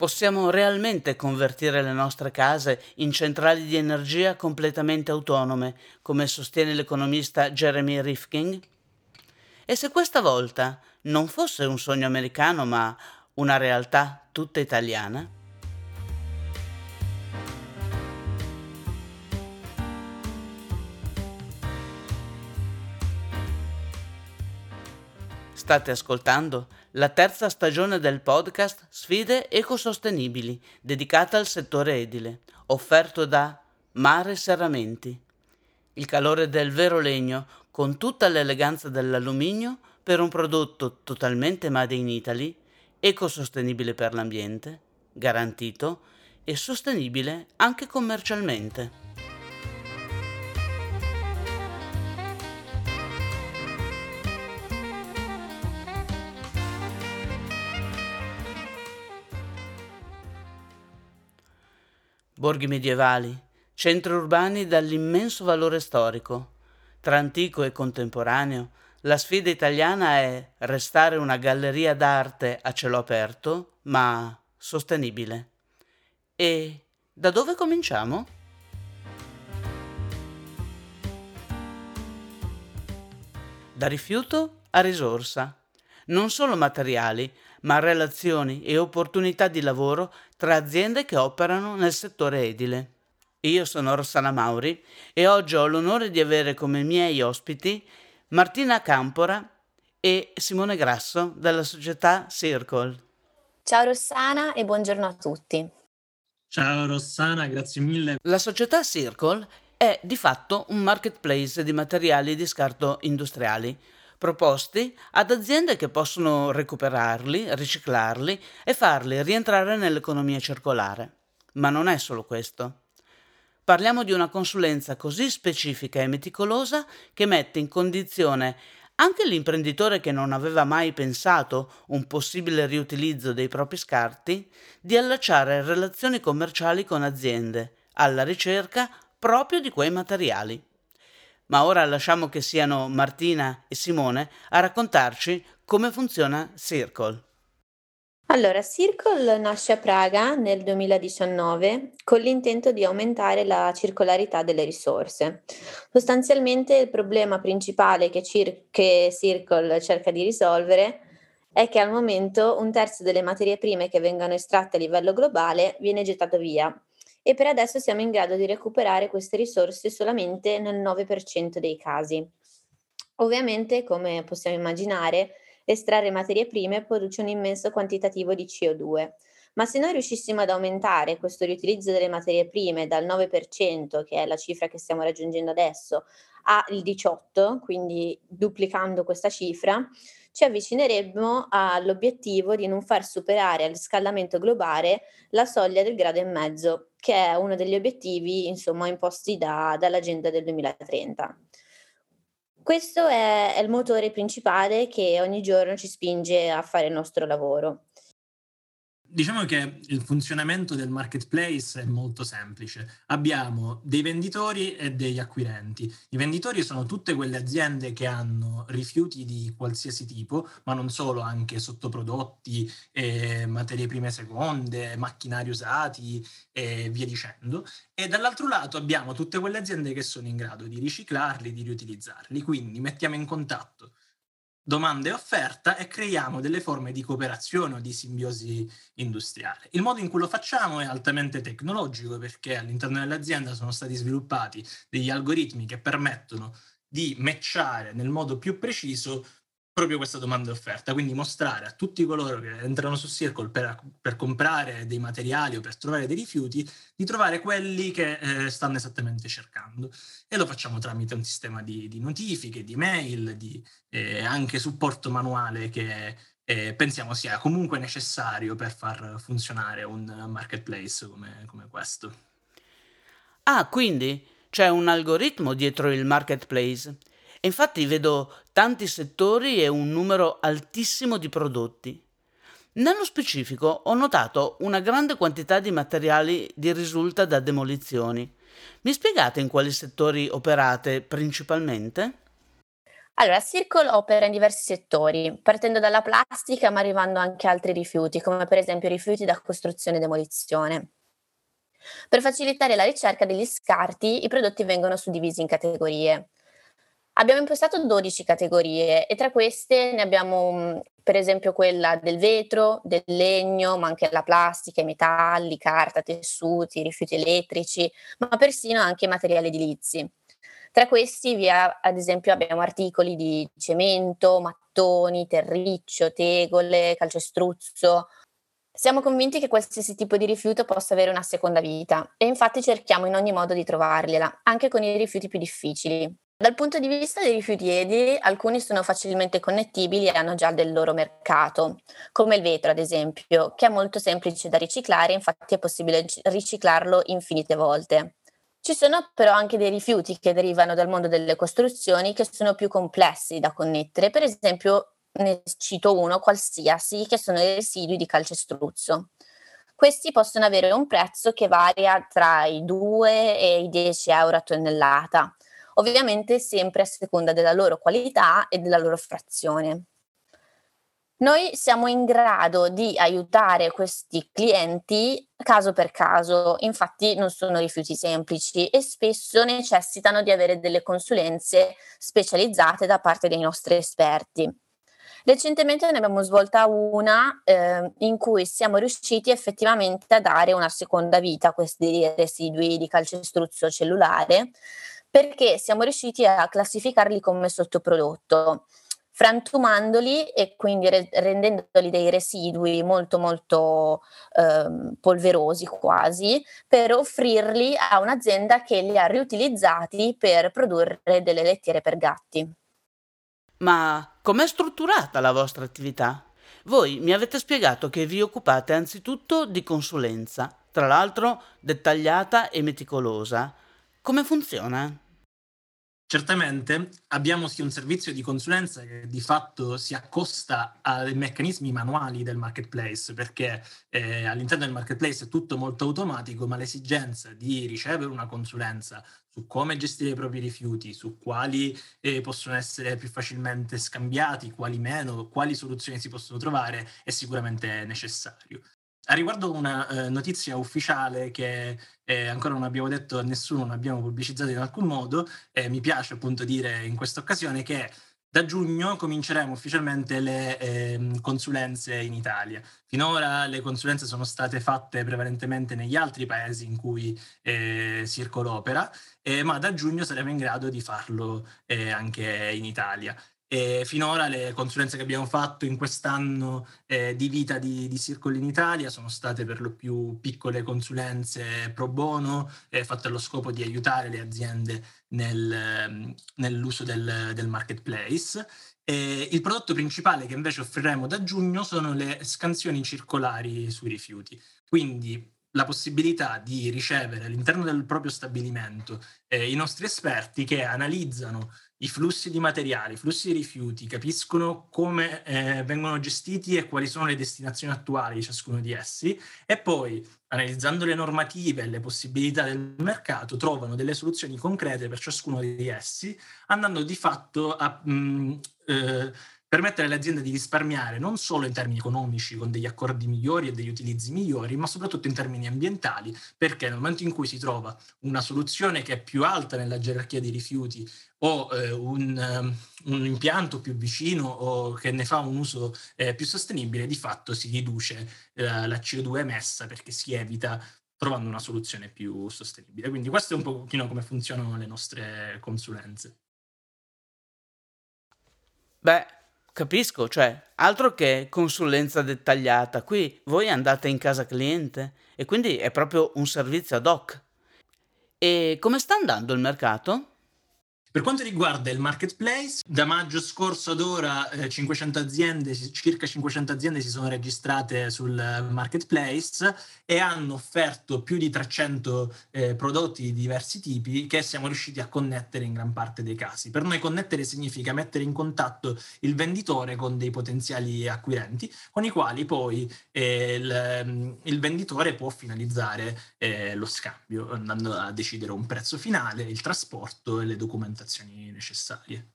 Possiamo realmente convertire le nostre case in centrali di energia completamente autonome, come sostiene l'economista Jeremy Rifkin? E se questa volta non fosse un sogno americano, ma una realtà tutta italiana? State ascoltando la terza stagione del podcast Sfide ecosostenibili, dedicata al settore edile, offerto da Mare Serramenti. Il calore del vero legno, con tutta l'eleganza dell'alluminio, per un prodotto totalmente made in Italy, ecosostenibile per l'ambiente, garantito e sostenibile anche commercialmente. Borghi medievali, centri urbani dall'immenso valore storico. Tra antico e contemporaneo, la sfida italiana è restare una galleria d'arte a cielo aperto, ma sostenibile. E da dove cominciamo? Da rifiuto a risorsa. Non solo materiali, ma relazioni e opportunità di lavoro tra aziende che operano nel settore edile. Io sono Rossana Mauri e oggi ho l'onore di avere come miei ospiti Martina Campora e Simone Grasso della società Circle. Ciao Rossana e buongiorno a tutti. Ciao Rossana, grazie mille. La società Circle è di fatto un marketplace di materiali di scarto industriali proposti ad aziende che possono recuperarli, riciclarli e farli rientrare nell'economia circolare. Ma non è solo questo. Parliamo di una consulenza così specifica e meticolosa che mette in condizione anche l'imprenditore che non aveva mai pensato un possibile riutilizzo dei propri scarti di allacciare relazioni commerciali con aziende alla ricerca proprio di quei materiali ma ora lasciamo che siano Martina e Simone a raccontarci come funziona Circle. Allora, Circle nasce a Praga nel 2019 con l'intento di aumentare la circolarità delle risorse. Sostanzialmente il problema principale che, Cir- che Circle cerca di risolvere è che al momento un terzo delle materie prime che vengono estratte a livello globale viene gettato via e per adesso siamo in grado di recuperare queste risorse solamente nel 9% dei casi. Ovviamente, come possiamo immaginare, estrarre materie prime produce un immenso quantitativo di CO2, ma se noi riuscissimo ad aumentare questo riutilizzo delle materie prime dal 9%, che è la cifra che stiamo raggiungendo adesso, al 18%, quindi duplicando questa cifra, ci avvicineremmo all'obiettivo di non far superare al riscaldamento globale la soglia del grado e mezzo, che è uno degli obiettivi insomma, imposti da, dall'agenda del 2030. Questo è, è il motore principale che ogni giorno ci spinge a fare il nostro lavoro. Diciamo che il funzionamento del marketplace è molto semplice. Abbiamo dei venditori e degli acquirenti. I venditori sono tutte quelle aziende che hanno rifiuti di qualsiasi tipo, ma non solo, anche sottoprodotti, eh, materie prime seconde, macchinari usati e via dicendo. E dall'altro lato abbiamo tutte quelle aziende che sono in grado di riciclarli, di riutilizzarli. Quindi mettiamo in contatto domanda e offerta e creiamo delle forme di cooperazione o di simbiosi industriale. Il modo in cui lo facciamo è altamente tecnologico perché all'interno dell'azienda sono stati sviluppati degli algoritmi che permettono di matchare nel modo più preciso proprio questa domanda e offerta, quindi mostrare a tutti coloro che entrano su Circle per, per comprare dei materiali o per trovare dei rifiuti, di trovare quelli che eh, stanno esattamente cercando. E lo facciamo tramite un sistema di, di notifiche, di mail, di eh, anche supporto manuale che eh, pensiamo sia comunque necessario per far funzionare un marketplace come, come questo. Ah, quindi c'è un algoritmo dietro il marketplace infatti vedo tanti settori e un numero altissimo di prodotti. Nello specifico ho notato una grande quantità di materiali di risulta da demolizioni. Mi spiegate in quali settori operate principalmente? Allora, Circle opera in diversi settori, partendo dalla plastica ma arrivando anche a altri rifiuti, come per esempio rifiuti da costruzione e demolizione. Per facilitare la ricerca degli scarti, i prodotti vengono suddivisi in categorie. Abbiamo impostato 12 categorie e tra queste ne abbiamo mm, per esempio quella del vetro, del legno, ma anche la plastica, i metalli, carta, tessuti, rifiuti elettrici, ma persino anche materiali edilizi. Tra questi via, ad esempio abbiamo articoli di cemento, mattoni, terriccio, tegole, calcestruzzo. Siamo convinti che qualsiasi tipo di rifiuto possa avere una seconda vita e infatti cerchiamo in ogni modo di trovargliela, anche con i rifiuti più difficili. Dal punto di vista dei rifiuti edili, alcuni sono facilmente connettibili e hanno già del loro mercato, come il vetro ad esempio, che è molto semplice da riciclare, infatti è possibile riciclarlo infinite volte. Ci sono però anche dei rifiuti che derivano dal mondo delle costruzioni che sono più complessi da connettere, per esempio ne cito uno qualsiasi, che sono i residui di calcestruzzo. Questi possono avere un prezzo che varia tra i 2 e i 10 euro a tonnellata ovviamente sempre a seconda della loro qualità e della loro frazione. Noi siamo in grado di aiutare questi clienti caso per caso, infatti non sono rifiuti semplici e spesso necessitano di avere delle consulenze specializzate da parte dei nostri esperti. Recentemente ne abbiamo svolta una eh, in cui siamo riusciti effettivamente a dare una seconda vita a questi residui di calcestruzzo cellulare perché siamo riusciti a classificarli come sottoprodotto, frantumandoli e quindi re- rendendoli dei residui molto molto eh, polverosi quasi, per offrirli a un'azienda che li ha riutilizzati per produrre delle lettiere per gatti. Ma com'è strutturata la vostra attività? Voi mi avete spiegato che vi occupate anzitutto di consulenza, tra l'altro dettagliata e meticolosa. Come funziona? Certamente abbiamo sì un servizio di consulenza che di fatto si accosta ai meccanismi manuali del marketplace, perché eh, all'interno del marketplace è tutto molto automatico, ma l'esigenza di ricevere una consulenza su come gestire i propri rifiuti, su quali eh, possono essere più facilmente scambiati, quali meno, quali soluzioni si possono trovare, è sicuramente necessario. A riguardo una eh, notizia ufficiale che eh, ancora non abbiamo detto a nessuno, non abbiamo pubblicizzato in alcun modo, eh, mi piace appunto dire in questa occasione che da giugno cominceremo ufficialmente le eh, consulenze in Italia. Finora le consulenze sono state fatte prevalentemente negli altri paesi in cui eh, Circle opera, eh, ma da giugno saremo in grado di farlo eh, anche in Italia. E finora le consulenze che abbiamo fatto in quest'anno eh, di vita di, di Circle in Italia sono state per lo più piccole consulenze pro bono, eh, fatte allo scopo di aiutare le aziende nel, nell'uso del, del marketplace. E il prodotto principale che invece offriremo da giugno sono le scansioni circolari sui rifiuti. Quindi la possibilità di ricevere all'interno del proprio stabilimento eh, i nostri esperti che analizzano i flussi di materiali, i flussi di rifiuti, capiscono come eh, vengono gestiti e quali sono le destinazioni attuali di ciascuno di essi e poi, analizzando le normative e le possibilità del mercato, trovano delle soluzioni concrete per ciascuno di essi, andando di fatto a mh, mm, eh, permettere alle aziende di risparmiare non solo in termini economici con degli accordi migliori e degli utilizzi migliori, ma soprattutto in termini ambientali, perché nel momento in cui si trova una soluzione che è più alta nella gerarchia dei rifiuti o eh, un, um, un, impianto più vicino o che ne fa un uso eh, più sostenibile, di fatto si riduce eh, la CO2 emessa perché si evita trovando una soluzione più sostenibile. Quindi questo è un pochino come funzionano le nostre consulenze. Beh, Capisco, cioè, altro che consulenza dettagliata. Qui voi andate in casa cliente e quindi è proprio un servizio ad hoc. E come sta andando il mercato? Per quanto riguarda il marketplace, da maggio scorso ad ora eh, 500 aziende, circa 500 aziende si sono registrate sul marketplace e hanno offerto più di 300 eh, prodotti di diversi tipi che siamo riusciti a connettere in gran parte dei casi. Per noi connettere significa mettere in contatto il venditore con dei potenziali acquirenti con i quali poi eh, il, il, venditore può finalizzare eh, lo scambio andando a decidere un prezzo finale, il trasporto e le documentazioni necessarie.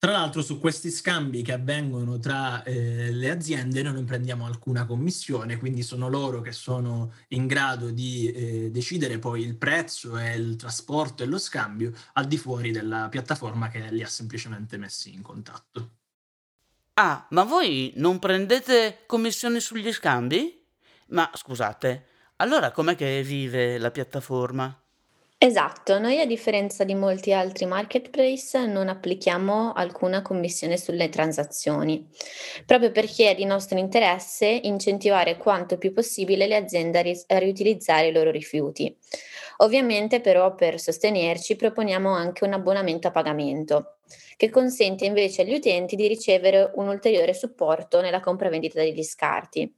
Tra l'altro su questi scambi che avvengono tra eh, le aziende noi non prendiamo alcuna commissione, quindi sono loro che sono in grado di eh, decidere poi il prezzo e il trasporto e lo scambio al di fuori della piattaforma che li ha semplicemente messi in contatto. Ah, ma voi non prendete commissioni sugli scambi? Ma scusate, allora com'è che vive la piattaforma? Esatto, noi a differenza di molti altri marketplace non applichiamo alcuna commissione sulle transazioni, proprio perché è di nostro interesse incentivare quanto più possibile le aziende a, ri- a riutilizzare i loro rifiuti. Ovviamente però per sostenerci proponiamo anche un abbonamento a pagamento, che consente invece agli utenti di ricevere un ulteriore supporto nella compravendita degli scarti.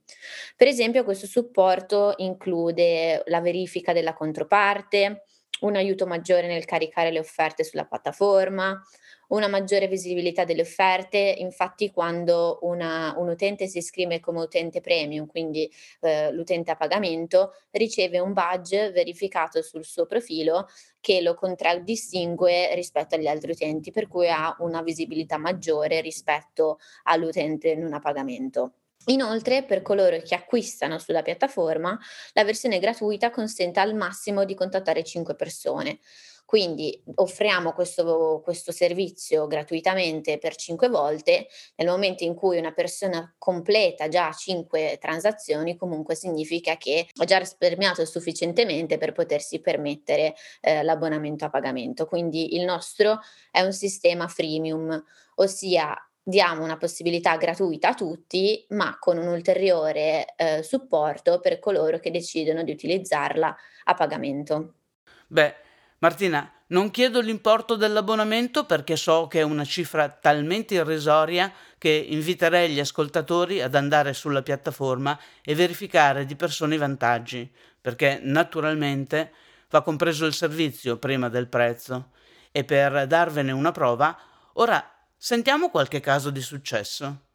Per esempio questo supporto include la verifica della controparte, un aiuto maggiore nel caricare le offerte sulla piattaforma, una maggiore visibilità delle offerte. Infatti, quando una, un utente si iscrive come utente premium, quindi eh, l'utente a pagamento, riceve un badge verificato sul suo profilo che lo contraddistingue rispetto agli altri utenti, per cui ha una visibilità maggiore rispetto all'utente non a pagamento. Inoltre, per coloro che acquistano sulla piattaforma, la versione gratuita consente al massimo di contattare 5 persone. Quindi offriamo questo, questo, servizio gratuitamente per 5 volte. Nel momento in cui una persona completa già 5 transazioni, comunque significa che ha già risparmiato sufficientemente per potersi permettere eh, l'abbonamento a pagamento. Quindi il nostro è un sistema freemium, ossia diamo una possibilità gratuita a tutti, ma con un ulteriore eh, supporto per coloro che decidono di utilizzarla a pagamento. Beh, Martina, non chiedo l'importo dell'abbonamento perché so che è una cifra talmente irrisoria che inviterei gli ascoltatori ad andare sulla piattaforma e verificare di persona i vantaggi, perché naturalmente va compreso il servizio prima del prezzo. E per darvene una prova, ora Sentiamo qualche caso di successo.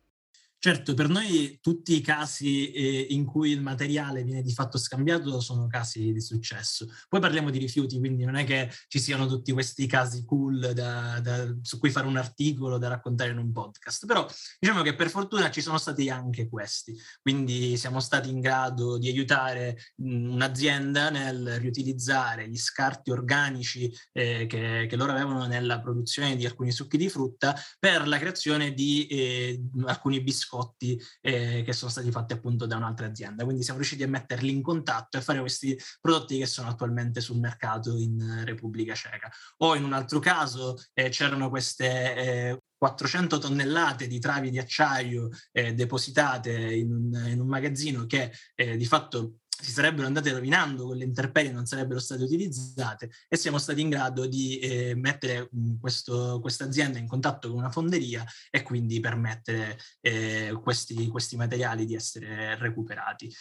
Certo, per noi tutti i casi eh, in cui il materiale viene di fatto scambiato sono casi di successo. Poi parliamo di rifiuti, quindi non è che ci siano tutti questi casi cool da, da, su cui fare un articolo da raccontare in un podcast, però diciamo che per fortuna ci sono stati anche questi, quindi siamo stati in grado di aiutare mh, un'azienda nel riutilizzare gli scarti organici eh, che, che, loro avevano nella produzione di alcuni succhi di frutta per la creazione di eh, alcuni biscotti biscotti eh, che sono stati fatti appunto da un'altra azienda. Quindi siamo riusciti a metterli in contatto e fare questi prodotti che sono attualmente sul mercato in Repubblica Ceca. O in un altro caso eh, c'erano queste eh, 400 tonnellate di travi di acciaio eh, depositate in un, in un, magazzino che eh, di fatto si sarebbero andate rovinando con le intemperie non sarebbero state utilizzate e siamo stati in grado di eh, mettere questa azienda in contatto con una fonderia e quindi permettere eh, questi, questi materiali di essere recuperati.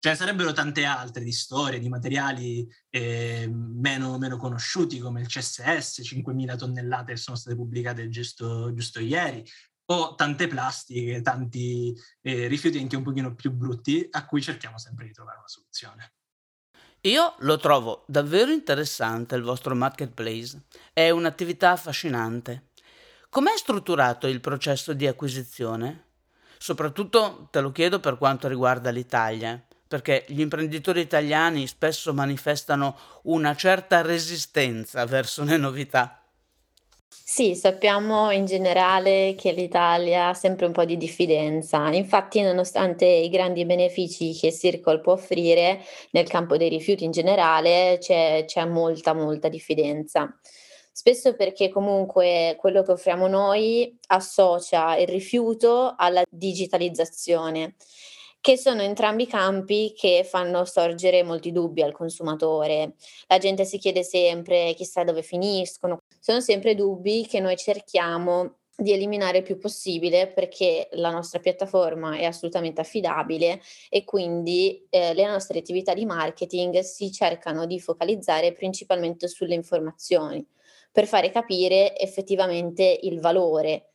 Ce ne sarebbero tante altre di storie, di materiali eh, meno, meno, conosciuti come il CSS, 5.000 tonnellate che sono state pubblicate giusto, giusto ieri, o tante plastiche, tanti eh, rifiuti anche un pochino più brutti a cui cerchiamo sempre di trovare una soluzione. Io lo trovo davvero interessante il vostro marketplace, è un'attività affascinante. Com'è strutturato il processo di acquisizione? Soprattutto te lo chiedo per quanto riguarda l'Italia, perché gli imprenditori italiani spesso manifestano una certa resistenza verso le novità. Sì, sappiamo in generale che l'Italia ha sempre un po' di diffidenza. Infatti, nonostante i grandi benefici che Circle può offrire nel campo dei rifiuti in generale, c'è, c'è molta, molta diffidenza. Spesso perché comunque quello che offriamo noi associa il rifiuto alla digitalizzazione che sono entrambi campi che fanno sorgere molti dubbi al consumatore. La gente si chiede sempre chissà dove finiscono. Sono sempre dubbi che noi cerchiamo di eliminare il più possibile perché la nostra piattaforma è assolutamente affidabile e quindi eh, le nostre attività di marketing si cercano di focalizzare principalmente sulle informazioni per fare capire effettivamente il valore.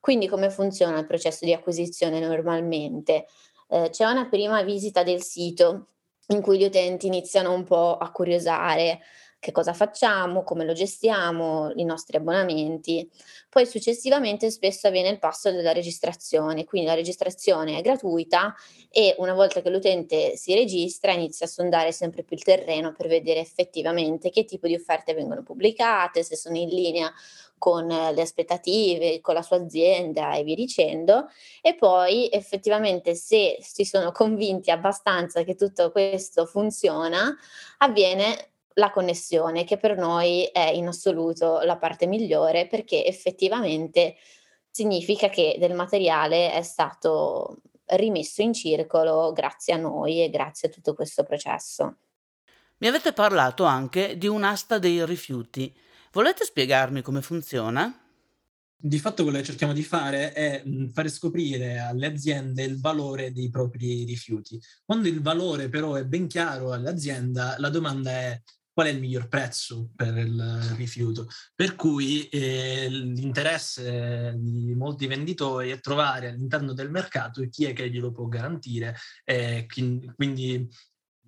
Quindi come funziona il processo di acquisizione normalmente? Eh, c'è una prima visita del sito in cui gli utenti iniziano un po' a curiosare, che cosa facciamo, come lo gestiamo, i nostri abbonamenti. Poi successivamente spesso avviene il passo della registrazione, quindi la registrazione è gratuita e una volta che l'utente si registra inizia a sondare sempre più il terreno per vedere effettivamente che tipo di offerte vengono pubblicate, se sono in linea con le aspettative, con la sua azienda e via dicendo. E poi effettivamente se si sono convinti abbastanza che tutto questo funziona, avviene la connessione, che per noi è in assoluto la parte migliore perché effettivamente significa che del materiale è stato rimesso in circolo grazie a noi e grazie a tutto questo processo. Mi avete parlato anche di un'asta dei rifiuti. Volete spiegarmi come funziona? Di fatto quello che cerchiamo di fare è fare scoprire alle aziende il valore dei propri rifiuti. Quando il valore però è ben chiaro all'azienda, la domanda è qual è il miglior prezzo per il rifiuto. Per cui eh, l'interesse di molti venditori è trovare all'interno del mercato chi è che glielo può garantire, eh, quindi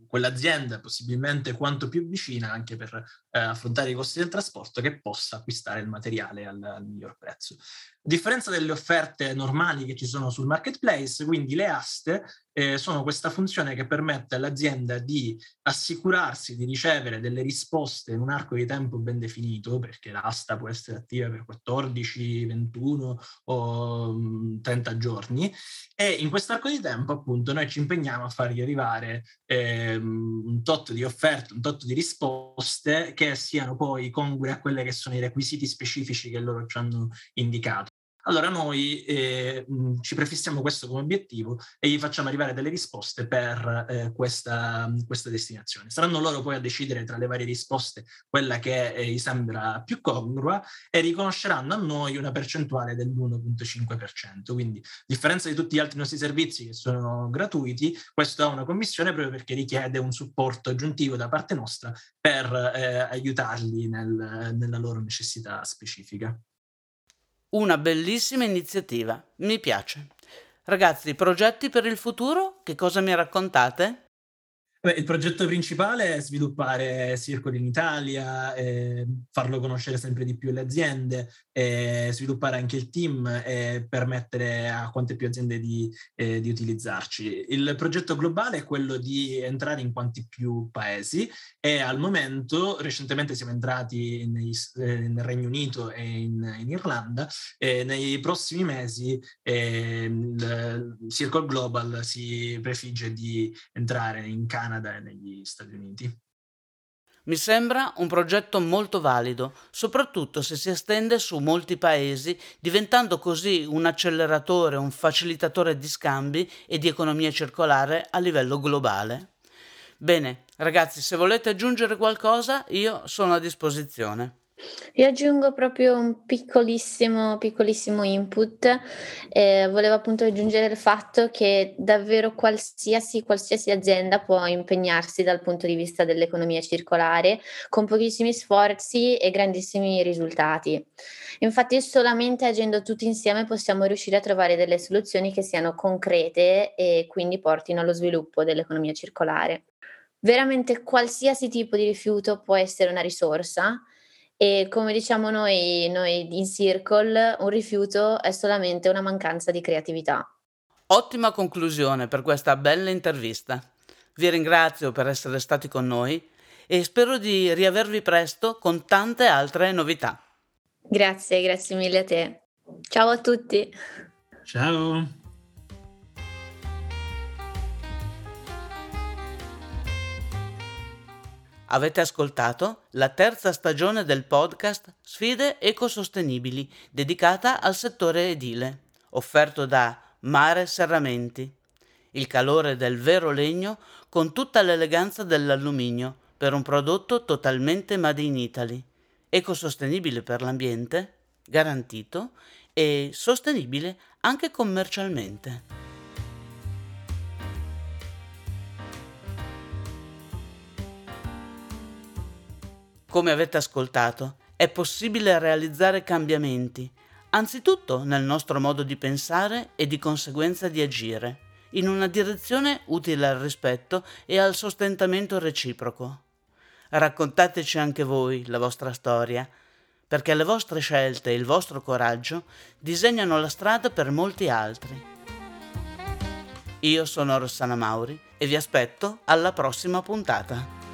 quell'azienda possibilmente quanto più vicina anche per eh, affrontare i costi del trasporto che possa acquistare il materiale al, al miglior prezzo. A differenza delle offerte normali che ci sono sul marketplace, quindi le aste eh, sono questa funzione che permette all'azienda di assicurarsi di ricevere delle risposte in un arco di tempo ben definito, perché l'asta può essere attiva per 14, 21 o 30 mm, giorni, e in questo arco di tempo appunto noi ci impegniamo a fargli arrivare eh, un tot di offerte, un tot di risposte che siano poi congrue a quelli che sono i requisiti specifici che loro ci hanno indicato. Allora noi eh, ci prefissiamo questo come obiettivo e gli facciamo arrivare delle risposte per eh, questa, questa, destinazione. Saranno loro poi a decidere tra le varie risposte quella che eh, gli sembra più congrua e riconosceranno a noi una percentuale dell'1.5%. Quindi, a differenza di tutti gli altri nostri servizi che sono gratuiti, questo ha una commissione proprio perché richiede un supporto aggiuntivo da parte nostra per eh, aiutarli nel, nella loro necessità specifica. Una bellissima iniziativa, mi piace. Ragazzi, progetti per il futuro? Che cosa mi raccontate? Il progetto principale è sviluppare Circoli in Italia, eh, farlo conoscere sempre di più le aziende, eh, sviluppare anche il team e permettere a quante più aziende di, eh, di, utilizzarci. Il progetto globale è quello di entrare in quanti più paesi e al momento, recentemente siamo entrati negli, eh, nel Regno Unito e in, in Irlanda e nei prossimi mesi ehm, il Circle Global si prefigge di entrare in Canada Canada e negli Stati Uniti. Mi sembra un progetto molto valido, soprattutto se si estende su molti paesi, diventando così un acceleratore, un facilitatore di scambi e di economia circolare a livello globale. Bene, ragazzi, se volete aggiungere qualcosa, io sono a disposizione. Io aggiungo proprio un piccolissimo, piccolissimo input. Eh, volevo appunto aggiungere il fatto che davvero qualsiasi, qualsiasi azienda può impegnarsi dal punto di vista dell'economia circolare con pochissimi sforzi e grandissimi risultati. Infatti solamente agendo tutti insieme possiamo riuscire a trovare delle soluzioni che siano concrete e quindi portino allo sviluppo dell'economia circolare. Veramente qualsiasi tipo di rifiuto può essere una risorsa e come diciamo noi, noi in Circle, un rifiuto è solamente una mancanza di creatività. Ottima conclusione per questa bella intervista. Vi ringrazio per essere stati con noi e spero di riavervi presto con tante altre novità. Grazie, grazie mille a te. Ciao a tutti. Ciao. Avete ascoltato la terza stagione del podcast Sfide ecosostenibili dedicata al settore edile, offerto da Mare Serramenti. Il calore del vero legno con tutta l'eleganza dell'alluminio per un prodotto totalmente made in Italy, ecosostenibile per l'ambiente, garantito e sostenibile anche commercialmente. Come avete ascoltato, è possibile realizzare cambiamenti, anzitutto nel nostro modo di pensare e di conseguenza di agire, in una direzione utile al rispetto e al sostentamento reciproco. Raccontateci anche voi la vostra storia, perché le vostre scelte e il vostro coraggio disegnano la strada per molti altri. Io sono Rossana Mauri e vi aspetto alla prossima puntata.